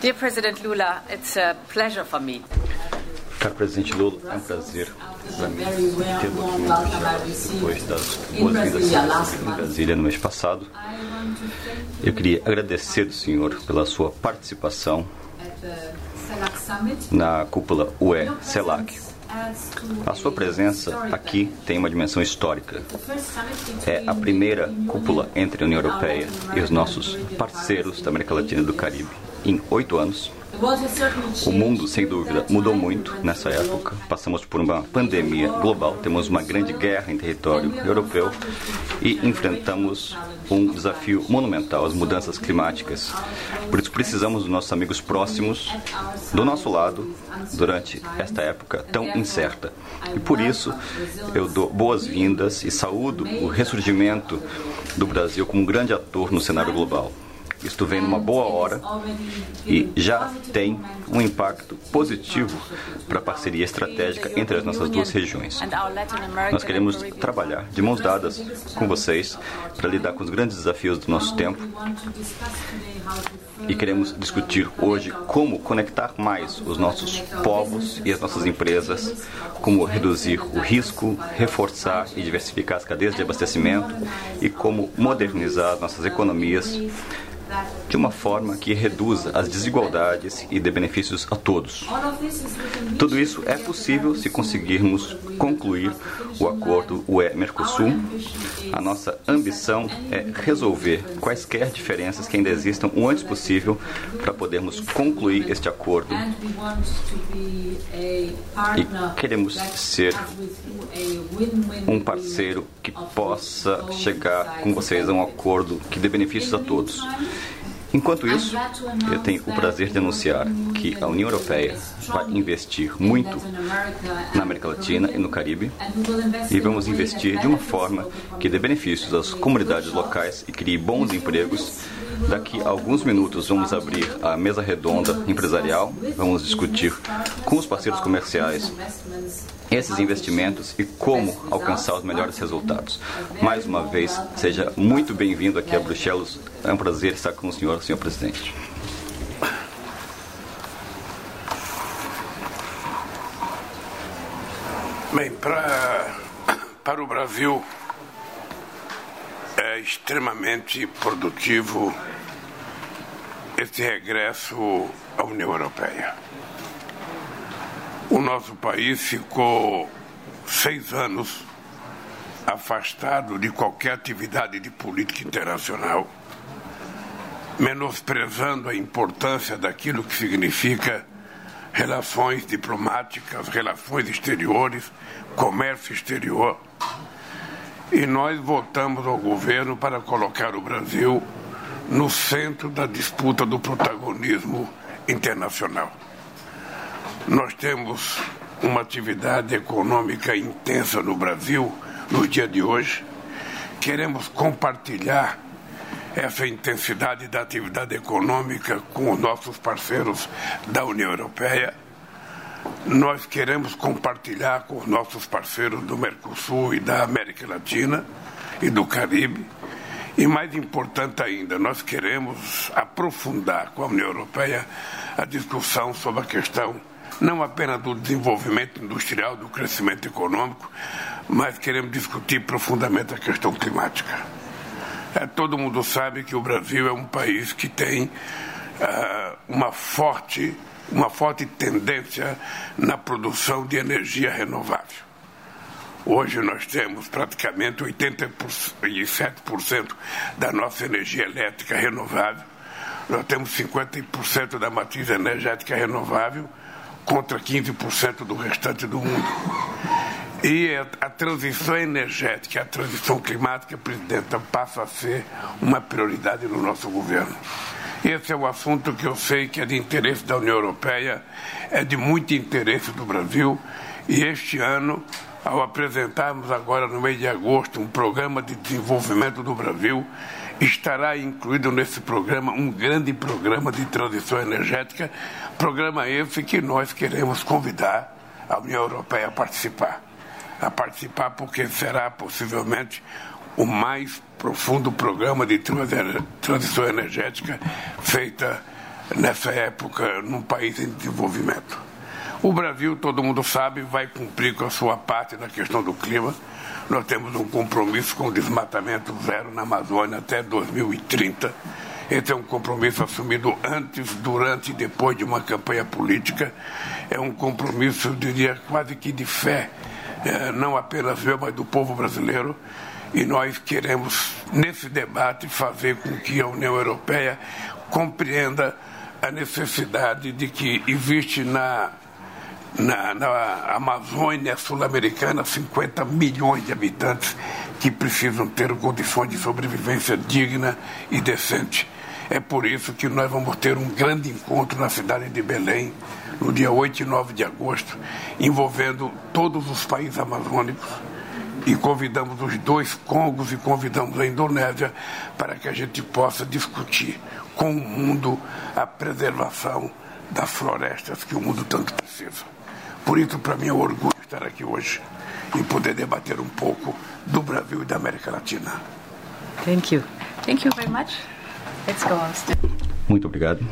Dear President Lula, it's a pleasure for me. Caro presidente Lula, é um prazer para mim tê-lo aqui depois das boas-vindas em Brasília no mês passado. Eu queria agradecer ao senhor pela sua participação na cúpula UE-CELAC. A sua presença aqui tem uma dimensão histórica. É a primeira cúpula entre a União Europeia e os nossos parceiros da América Latina e do Caribe em oito anos. O mundo, sem dúvida, mudou muito nessa época. Passamos por uma pandemia global, temos uma grande guerra em território europeu e enfrentamos um desafio monumental, as mudanças climáticas. Por isso precisamos dos nossos amigos próximos do nosso lado durante esta época tão incerta. E por isso eu dou boas-vindas e saúdo o ressurgimento do Brasil como um grande ator no cenário global. Isto vem numa boa hora e já tem um impacto positivo para a parceria estratégica entre as nossas duas regiões. Nós queremos trabalhar de mãos dadas com vocês para lidar com os grandes desafios do nosso tempo e queremos discutir hoje como conectar mais os nossos povos e as nossas empresas, como reduzir o risco, reforçar e diversificar as cadeias de abastecimento e como modernizar nossas economias dar de uma forma que reduza as desigualdades e dê benefícios a todos. Tudo isso é possível se conseguirmos concluir o acordo UE-Mercosul. A nossa ambição é resolver quaisquer diferenças que ainda existam o antes possível para podermos concluir este acordo. E queremos ser um parceiro que possa chegar com vocês a um acordo que dê benefícios a todos. Enquanto isso, eu tenho o prazer de anunciar que a União Europeia vai investir muito na América Latina e no Caribe e vamos investir de uma forma que dê benefícios às comunidades locais e crie bons empregos. Daqui a alguns minutos vamos abrir a mesa redonda empresarial, vamos discutir com os parceiros comerciais esses investimentos e como alcançar os melhores resultados. Mais uma vez, seja muito bem-vindo aqui a Bruxelas. É um prazer estar com o senhor, senhor presidente. Bem, para, para o Brasil extremamente produtivo esse regresso à União Europeia. O nosso país ficou seis anos afastado de qualquer atividade de política internacional, menosprezando a importância daquilo que significa relações diplomáticas, relações exteriores, comércio exterior. E nós voltamos ao governo para colocar o Brasil no centro da disputa do protagonismo internacional. Nós temos uma atividade econômica intensa no Brasil no dia de hoje. Queremos compartilhar essa intensidade da atividade econômica com os nossos parceiros da União Europeia. Nós queremos compartilhar com os nossos parceiros do Mercosul e da América Latina e do Caribe. E mais importante ainda, nós queremos aprofundar com a União Europeia a discussão sobre a questão não apenas do desenvolvimento industrial, do crescimento econômico, mas queremos discutir profundamente a questão climática. É, todo mundo sabe que o Brasil é um país que tem uh, uma forte uma forte tendência na produção de energia renovável. Hoje nós temos praticamente 87% da nossa energia elétrica renovável. Nós temos 50% da matriz energética renovável contra 15% do restante do mundo. E a transição energética, a transição climática, presidenta, passa a ser uma prioridade no nosso governo. Esse é o assunto que eu sei que é de interesse da União Europeia, é de muito interesse do Brasil. E este ano, ao apresentarmos agora no mês de agosto um programa de desenvolvimento do Brasil, estará incluído nesse programa um grande programa de transição energética, programa esse que nós queremos convidar a União Europeia a participar. A participar porque será possivelmente o mais profundo programa de transição energética feita nessa época num país em desenvolvimento. O Brasil, todo mundo sabe, vai cumprir com a sua parte na questão do clima. Nós temos um compromisso com o desmatamento zero na Amazônia até 2030. Esse é um compromisso assumido antes, durante e depois de uma campanha política. É um compromisso, eu diria, quase que de fé, é, não apenas meu, mas do povo brasileiro. E nós queremos, nesse debate, fazer com que a União Europeia compreenda a necessidade de que existe na na, na Amazônia Sul-Americana 50 milhões de habitantes que precisam ter condições de sobrevivência digna e decente. É por isso que nós vamos ter um grande encontro na cidade de Belém, no dia 8 e 9 de agosto, envolvendo todos os países amazônicos. E convidamos os dois Congos e convidamos a Indonésia para que a gente possa discutir com o mundo a preservação das florestas que o mundo tanto precisa. Por isso, para mim, é um orgulho estar aqui hoje e poder debater um pouco do Brasil e da América Latina. Thank you. Thank you very much. Let's go on. Muito obrigado.